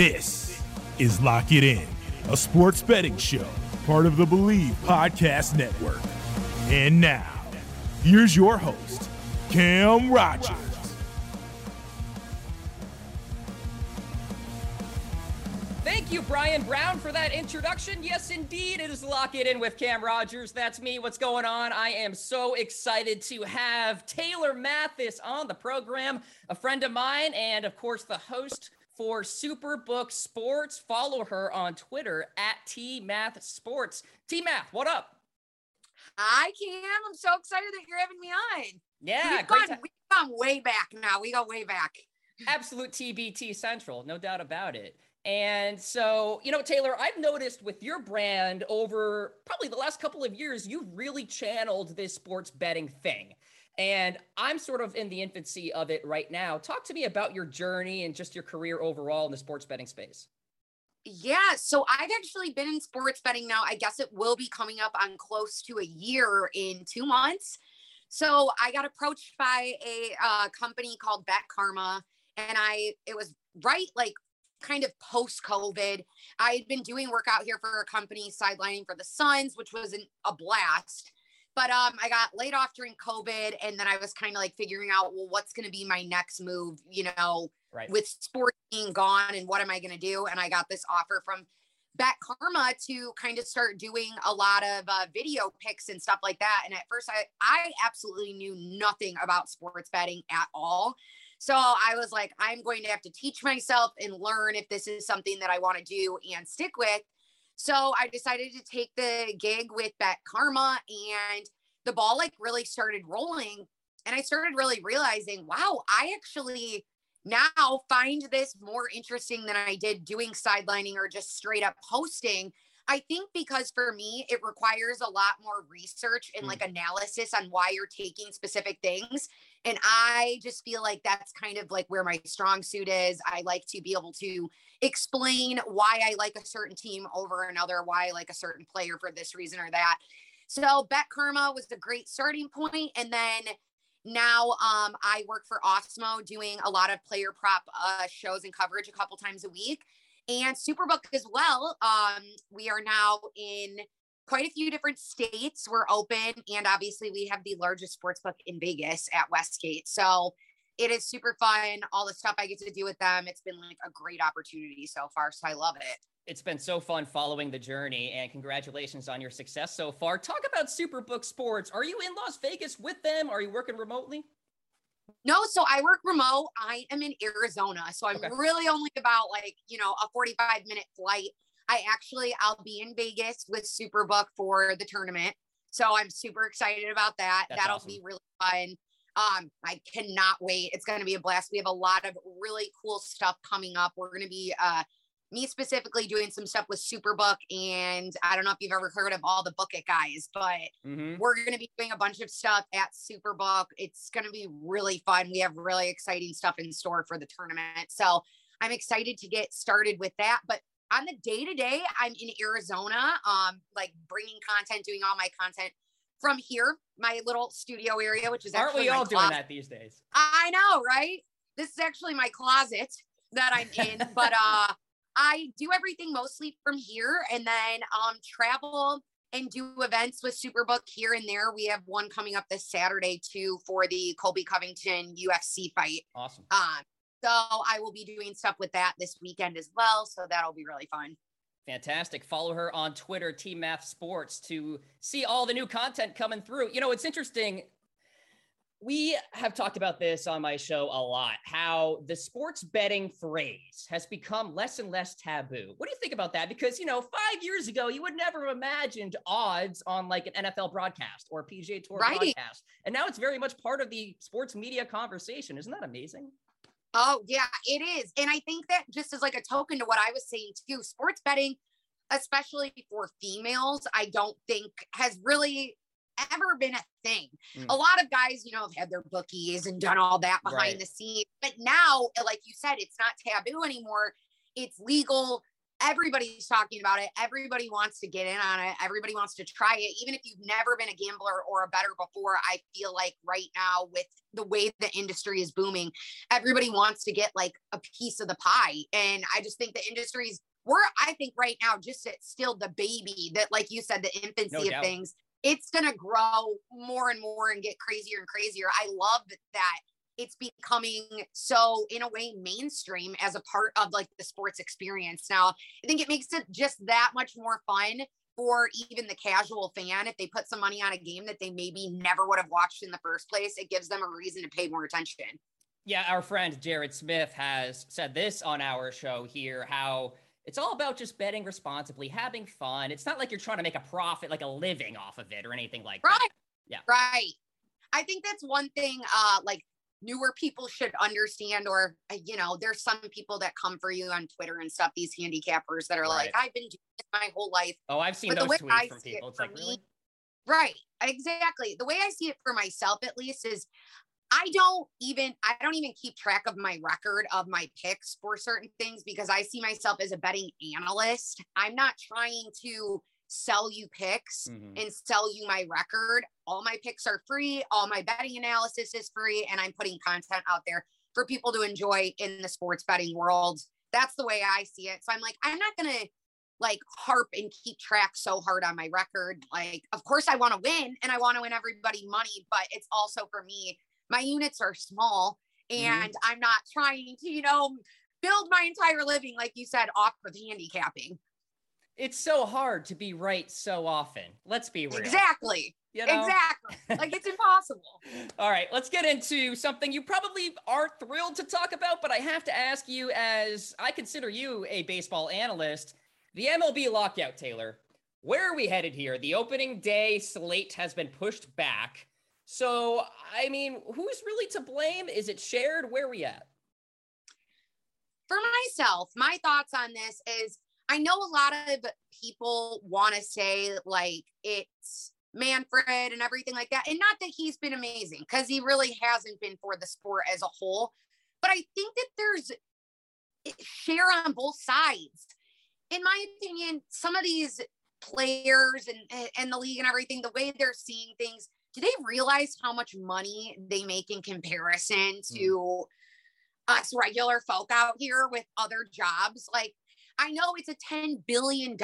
This is Lock It In, a sports betting show, part of the Bleav Podcast Network. And now, here's your host, Cam Rogers. Thank you, Brian Brown, for that introduction. Yes, indeed, it is Lock It In with Cam Rogers. That's me. What's going on? I am so excited to have Taylor Mathis on the program, a friend of mine, and of course, the host for Superbook Sports. Follow her on Twitter at T Math Sports. T Math, what up? Hi, Cam. I'm so excited that you're having me on. Yeah, we've gone, we've gone way back now. We go way back. absolute TBT Central, no doubt about it. And so, you know, Taylor, I've noticed with your brand over probably the last couple of years, you've really channeled this sports betting thing. And I'm sort of in the infancy of it right now. Talk to me about your journey and just your career overall in the sports betting space. Yeah, so I've actually been in sports betting now. I guess it will be coming up on close to a year in two months. So I got approached by a uh, company called Bet Karma, and I it was right like kind of post COVID. I had been doing work out here for a company sidelining for the Suns, which was an, a blast. But um, I got laid off during COVID, and then I was kind of like figuring out, well, what's going to be my next move? You know, Right. with sports being gone and what am I going to do? And I got this offer from Bet Karma to kind of start doing a lot of uh, video picks and stuff like that. And at first, I I absolutely knew nothing about sports betting at all. So I was like, I'm going to have to teach myself and learn if this is something that I want to do and stick with. So I decided to take the gig with Bet Karma and the ball like really started rolling. And I started really realizing, wow, I actually now find this more interesting than I did doing sidelining or just straight up hosting. I think because for me, it requires a lot more research and Mm. like analysis on why you're taking specific things. And I just feel like that's kind of like where my strong suit is. I like to be able to explain why I like a certain team over another, why I like a certain player for this reason or that. So Bet Karma was a great starting point, And then now um, I work for Awesemo doing a lot of player prop uh, shows and coverage a couple times a week and Superbook as well. Um, we are now in quite a few different states. We're open, and obviously, we have the largest sports book in Vegas at Westgate. So it is super fun. All the stuff I get to do with them, it's been like a great opportunity so far. So I love it. It's been so fun following the journey, and congratulations on your success so far. Talk about Superbook Sports. Are you in Las Vegas with them? Are you working remotely? No, so I work remote. I am in Arizona. So I'm Okay. really only about like, you know, a 45 minute flight. I actually I'll be in Vegas with Superbook for the tournament. So I'm super excited about that. That's That'll awesome. be really fun. Um, I cannot wait. It's gonna be a blast. We have a lot of really cool stuff coming up. We're gonna be uh me specifically doing some stuff with Superbook and I don't know if you've ever heard of all the book it guys, but Mm-hmm. we're going to be doing a bunch of stuff at Superbook. It's going to be really fun. We have really exciting stuff in store for the tournament. So I'm excited to get started with that. But on the day to day, I'm in Arizona, um, like bringing content, doing all my content from here, my little studio area, which is Aren't actually we all doing that these days? I know, right? This is actually my closet that I'm in, but uh I do everything mostly from here and then um travel and do events with Superbook here and there. We have one coming up this Saturday too for the Colby Covington UFC fight. Awesome. Um so I will be doing stuff with that this weekend as well, so that'll be really fun. Fantastic. Follow her on Twitter, T Math Sports, to see all the new content coming through. You know, it's interesting. we have talked about this on my show a lot how the sports betting phrase has become less and less taboo. What do you think about that? Because, you know, five years ago, you would never have imagined odds on like an NFL broadcast or PGA Tour right. broadcast. And now it's very much part of the sports media conversation. Isn't that amazing? Oh, yeah, it is. And I think that just as like a token to what I was saying too, sports betting, especially for females, I don't think has really ever been a thing. Mm. A lot of guys, you know, have had their bookies and done all that behind right. the scenes. But now, like you said, it's not taboo anymore. It's legal. Everybody's talking about it. Everybody wants to get in on it. Everybody wants to try it. Even if you've never been a gambler or a better before, I feel like right now, with the way the industry is booming, everybody wants to get like a piece of the pie. And I just think the industry's we're I think right now just at still the baby that like you said the infancy no of things it's going to grow more and more and get crazier and crazier. I love that it's becoming so in a way mainstream as a part of like the sports experience. Now, I think it makes it just that much more fun for even the casual fan if they put some money on a game that they maybe never would have watched in the first place. It gives them a reason to pay more attention. Yeah, our friend Jared Smith has said this on our show here how it's all about just betting responsibly, having fun. It's not like you're trying to make a profit, like a living off of it or anything like that. right. that. Yeah. Right. I think that's one thing uh like newer people should understand or uh, you know there's some people that come for you on twitter and stuff these handicappers that are right. like i've been doing this my whole life oh i've seen but those tweets I from people it it's like me, really? right exactly the way i see it for myself at least is I don't even I don't even keep track of my record of my picks for certain things because I see myself as a betting analyst. I'm not trying to sell you picks mm-hmm. and sell you my record. All my picks are free, all my betting analysis is free and I'm putting content out there for people to enjoy in the sports betting world. That's the way I see it. So I'm like I'm not going to like harp and keep track so hard on my record. Like, of course, I want to win and I want to win everybody money, but it's also for me my units are small mm-hmm. and mm-hmm. I'm not trying to, you know, build my entire living, like you said, off of handicapping. It's so hard to be right so often. Let's be real. Exactly. You know? Exactly. like it's impossible. All right, let's get into something you probably aren't thrilled to talk about, but I have to ask you as I consider you a baseball analyst, the MLB lockout, Taylor. Where are we headed here? The opening day slate has been pushed back. So, I mean, who's really to blame? Is it shared? Where are we at? For myself, my thoughts on this is I know a lot of people want to say like it's Manfred and everything like that. And not that he's been amazing because he really hasn't been for the sport as a whole. But I think that there's share on both sides. In my opinion, some of these players and, and the league and everything, the way they're seeing things, do they realize how much money they make in comparison to mm. us regular folk out here with other jobs? Like, I know it's a $10 billion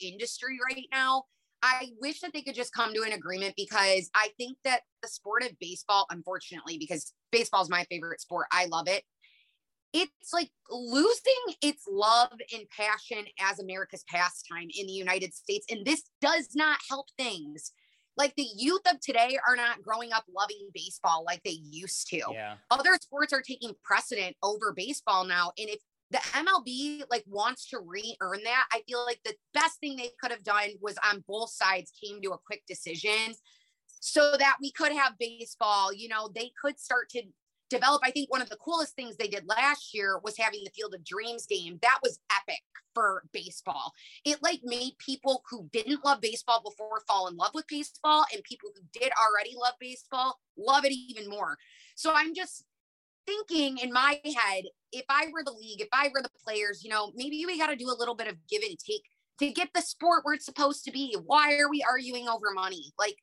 industry right now. I wish that they could just come to an agreement because I think that the sport of baseball, unfortunately, because baseball is my favorite sport, I love it. It's like losing its love and passion as America's pastime in the United States. And this does not help things like the youth of today are not growing up loving baseball like they used to. Yeah. Other sports are taking precedent over baseball now. And if the MLB like wants to re-earn that, I feel like the best thing they could have done was on both sides came to a quick decision so that we could have baseball. You know, they could start to develop. I think one of the coolest things they did last year was having the Field of Dreams game. That was epic for baseball. It like made people who didn't love baseball before fall in love with baseball and people who did already love baseball love it even more. So I'm just thinking in my head, if I were the league, if I were the players, you know, maybe we got to do a little bit of give and take to get the sport where it's supposed to be. Why are we arguing over money? Like,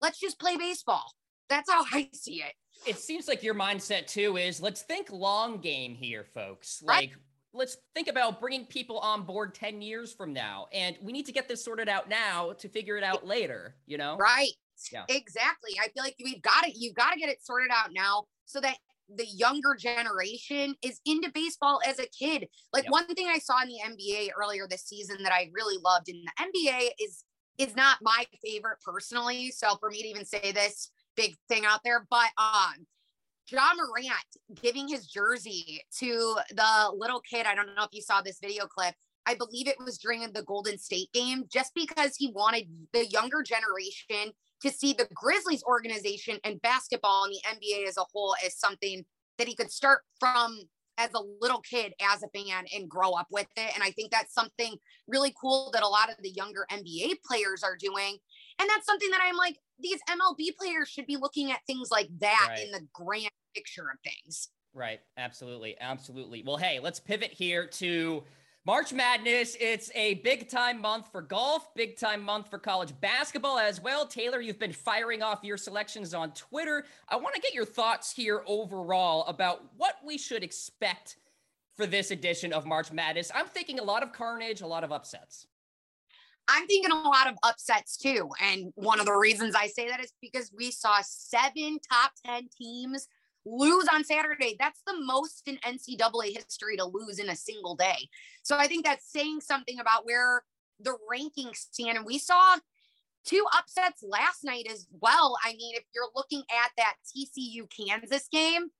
let's just play baseball. That's how I see it it seems like your mindset too is let's think long game here, folks. Like, right. let's think about bringing people on board 10 years from now. And we need to get this sorted out now to figure it out later, you know? Right. Yeah. Exactly. I feel like we've got it. You've got to get it sorted out now so that the younger generation is into baseball as a kid. Like yep. one thing I saw in the NBA earlier this season that I really loved in the NBA is is not my favorite personally. So for me to even say this, big thing out there. But um, Ja Morant giving his jersey to the little kid. I don't know if you saw this video clip. I believe it was during the Golden State game, just because he wanted the younger generation to see the Grizzlies organization and basketball and the NBA as a whole as something that he could start from as a little kid as a fan and grow up with it. And I think that's something really cool that a lot of the younger NBA players are doing. And that's something that I'm like, these MLB players should be looking at things like that right. in the grand picture of things. Right. Absolutely. Absolutely. Well, hey, let's pivot here to March Madness. It's a big time month for golf, big time month for college basketball as well. Taylor, you've been firing off your selections on Twitter. I want to get your thoughts here overall about what we should expect for this edition of March Madness. I'm thinking a lot of carnage, a lot of upsets. I'm thinking a lot of upsets too. And one of the reasons I say that is because we saw seven top 10 teams lose on Saturday. That's the most in NCAA history to lose in a single day. So I think that's saying something about where the rankings stand. And we saw two upsets last night as well. I mean, if you're looking at that TCU Kansas game,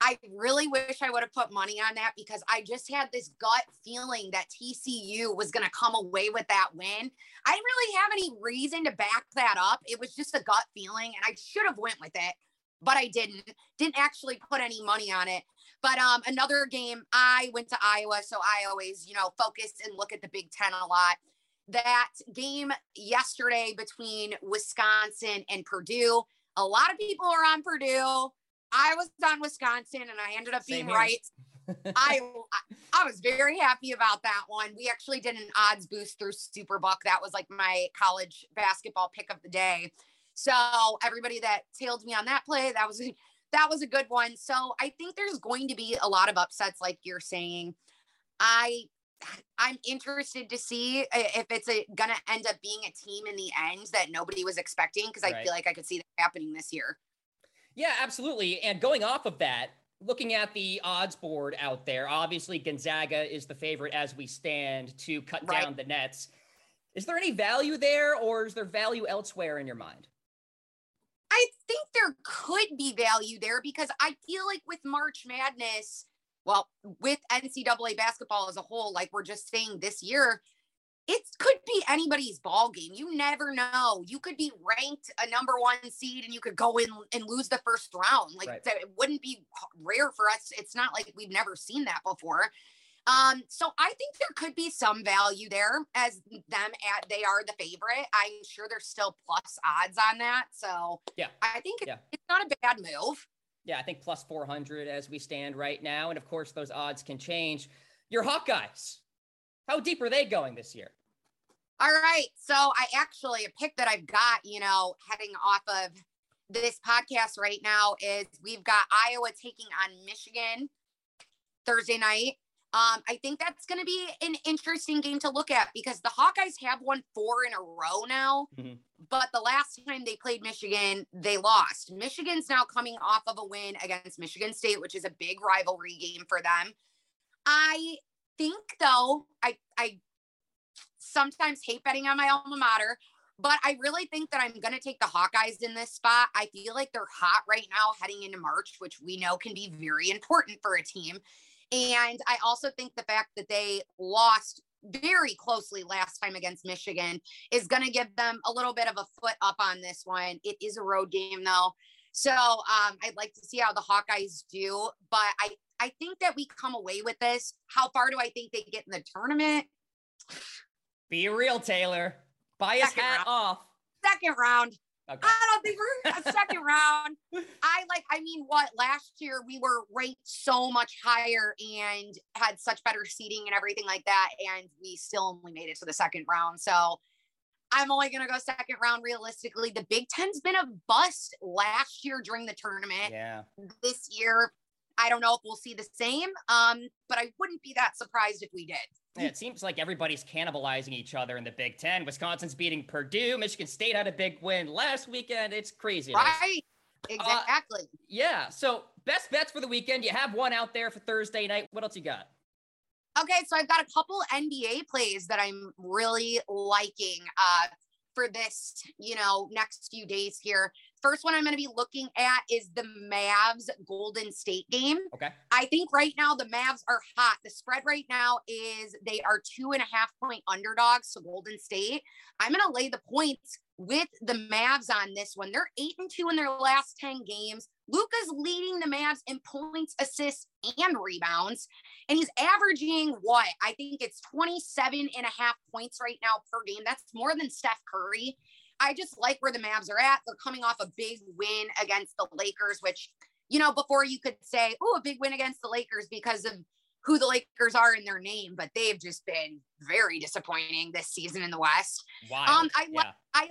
I really wish I would have put money on that because I just had this gut feeling that TCU was going to come away with that win. I didn't really have any reason to back that up. It was just a gut feeling and I should have went with it, but I didn't. Didn't actually put any money on it. But um another game I went to Iowa, so I always, you know, focus and look at the Big 10 a lot. That game yesterday between Wisconsin and Purdue, a lot of people are on Purdue I was on Wisconsin and I ended up being right. I I was very happy about that one. We actually did an odds boost through Superbook. That was like my college basketball pick of the day. So everybody that tailed me on that play, that was a, that was a good one. So I think there's going to be a lot of upsets, like you're saying. I I'm interested to see if it's a, gonna end up being a team in the end that nobody was expecting because I right. feel like I could see that happening this year. Yeah, absolutely. And going off of that, looking at the odds board out there, obviously Gonzaga is the favorite as we stand to cut right. down the nets. Is there any value there or is there value elsewhere in your mind? I think there could be value there because I feel like with March Madness, well, with NCAA basketball as a whole, like we're just saying this year, it could be anybody's ball game. You never know. You could be ranked a number one seed and you could go in and lose the first round. Like right. it wouldn't be rare for us. It's not like we've never seen that before. Um, so I think there could be some value there as them at they are the favorite. I'm sure there's still plus odds on that. So yeah, I think yeah. it's not a bad move. Yeah, I think plus 400 as we stand right now. And of course, those odds can change. Your Hawkeyes, how deep are they going this year? All right. So I actually, a pick that I've got, you know, heading off of this podcast right now is we've got Iowa taking on Michigan Thursday night. Um, I think that's going to be an interesting game to look at because the Hawkeyes have won four in a row now. Mm-hmm. But the last time they played Michigan, they lost. Michigan's now coming off of a win against Michigan State, which is a big rivalry game for them. I think though, I I sometimes hate betting on my alma mater, but I really think that I'm going to take the Hawkeyes in this spot. I feel like they're hot right now heading into March, which we know can be very important for a team. And I also think the fact that they lost very closely last time against Michigan is going to give them a little bit of a foot up on this one. It is a road game though. So um, I'd like to see how the Hawkeyes do, but I I think that we come away with this. How far do I think they get in the tournament? Be real, Taylor. Bias second hat round. off. Second round. Okay. I don't think we're a second round. I like, I mean, what last year we were ranked so much higher and had such better seating and everything like that. And we still only made it to the second round. So I'm only going to go second round realistically. The Big Ten's been a bust last year during the tournament. Yeah. This year, I don't know if we'll see the same, um, but I wouldn't be that surprised if we did. Yeah, it seems like everybody's cannibalizing each other in the Big Ten. Wisconsin's beating Purdue. Michigan State had a big win last weekend. It's crazy. Right. Exactly. Uh, yeah. So, best bets for the weekend. You have one out there for Thursday night. What else you got? Okay, so I've got a couple NBA plays that I'm really liking uh, for this, you know, next few days here. First one I'm going to be looking at is the Mavs Golden State game. Okay. I think right now the Mavs are hot. The spread right now is they are two and a half point underdogs to Golden State. I'm going to lay the points with the Mavs on this one. They're eight and two in their last 10 games. Luka's leading the Mavs in points, assists, and rebounds. And he's averaging what? I think it's 27 and a half points right now per game. That's more than Steph Curry. I just like where the Mavs are at. They're coming off a big win against the Lakers, which, you know, before you could say, oh, a big win against the Lakers because of who the Lakers are in their name, but they've just been very disappointing this season in the West. Wild. Um, I yeah. I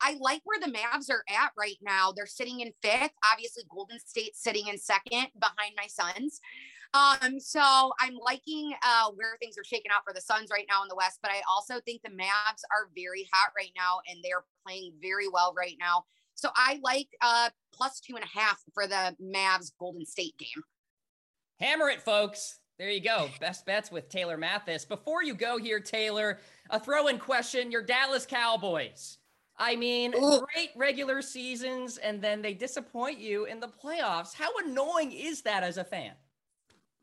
I like where the Mavs are at right now. They're sitting in fifth. Obviously, Golden State sitting in second behind my Suns. Um, so I'm liking uh, where things are shaking out for the Suns right now in the West, but I also think the Mavs are very hot right now and they're playing very well right now. So I like uh, plus two and a half for the Mavs Golden State game. Hammer it, folks. There you go. Best bets with Taylor Mathis. Before you go here, Taylor, a throw in question your Dallas Cowboys. I mean, Ooh. great regular seasons, and then they disappoint you in the playoffs. How annoying is that as a fan?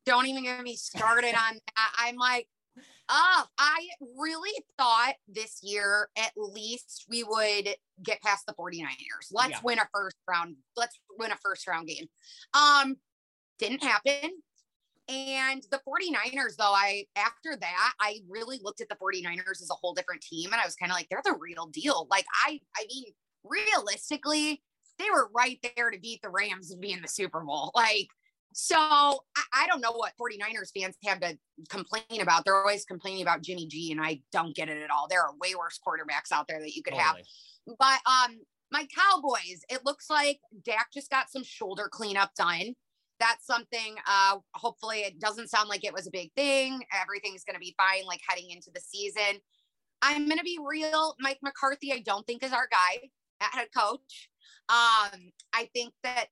Don't even get me started on that. I'm like, oh, I really thought this year at least we would get past the 49ers. Let's Yeah. win a first round. Let's win a first round game. Um, didn't happen. And the 49ers, though, I after that, I really looked at the 49ers as a whole different team. And I was kind of like, they're the real deal. Like, I I mean, realistically, they were right there to beat the Rams and be in the Super Bowl. Like, so I, I don't know what 49ers fans have to complain about. They're always complaining about Jimmy G, and I don't get it at all. There are way worse quarterbacks out there that you could have. But um, my Cowboys, it looks like Dak just got some shoulder cleanup done. That's something. Uh, hopefully, it doesn't sound like it was a big thing. Everything's going to be fine, like heading into the season. I'm going to be real. Mike McCarthy, I don't think is our guy at head coach. Um, I think that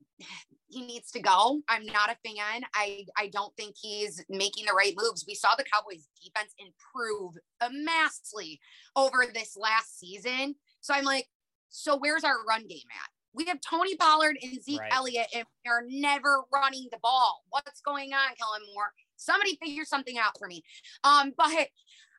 he needs to go. I'm not a fan. I I don't think he's making the right moves. We saw the Cowboys defense improve immensely over this last season. So I'm like, so where's our run game at? We have Tony Pollard and Zeke Right. Elliott, and they're never running the ball. What's going on, Kellen Moore? Somebody figure something out for me. Um, but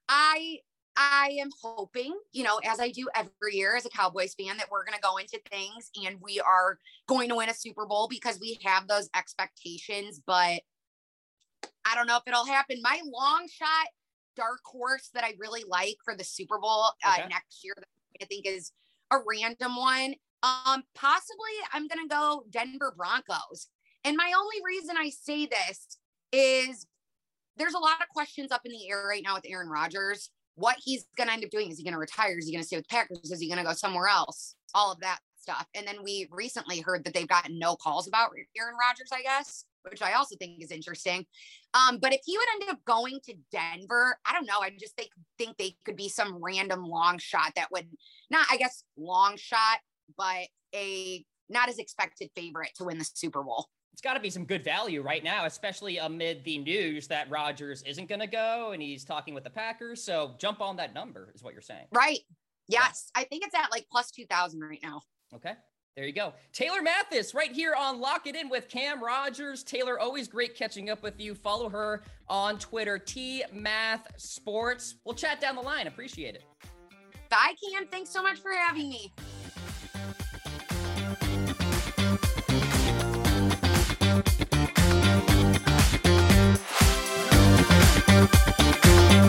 I I am hoping, you know, as I do every year as a Cowboys fan, that we're going to go into things and we are going to win a Super Bowl because we have those expectations. But I don't know if it'll happen. My long shot dark horse that I really like for the Super Bowl uh, next year, I think is a random one. Um, possibly I'm going to go Denver Broncos. And my only reason I say this is there's a lot of questions up in the air right now with Aaron Rodgers. What he's going to end up doing? Is he going to retire? Is he going to stay with Packers? Is he going to go somewhere else? All of that stuff. And then we recently heard that they've gotten no calls about Aaron Rodgers, I guess, which I also think is interesting. Um, but if he would end up going to Denver, I don't know. I just think think they could be some random long shot that would not, I guess, long shot, but a not as expected favorite to win the Super Bowl. It's got to be some good value right now, especially amid the news that Rodgers isn't going to go and he's talking with the Packers. So jump on that number, is what you're saying. Right. Yes. I think it's at like plus 2000 right now. Okay. There you go. Taylor Mathis right here on Lock It In with Cam Rogers. Taylor, always great catching up with you. Follow her on Twitter, T Math Sports. We'll chat down the line. Appreciate it. Bye, Cam. Thanks so much for having me.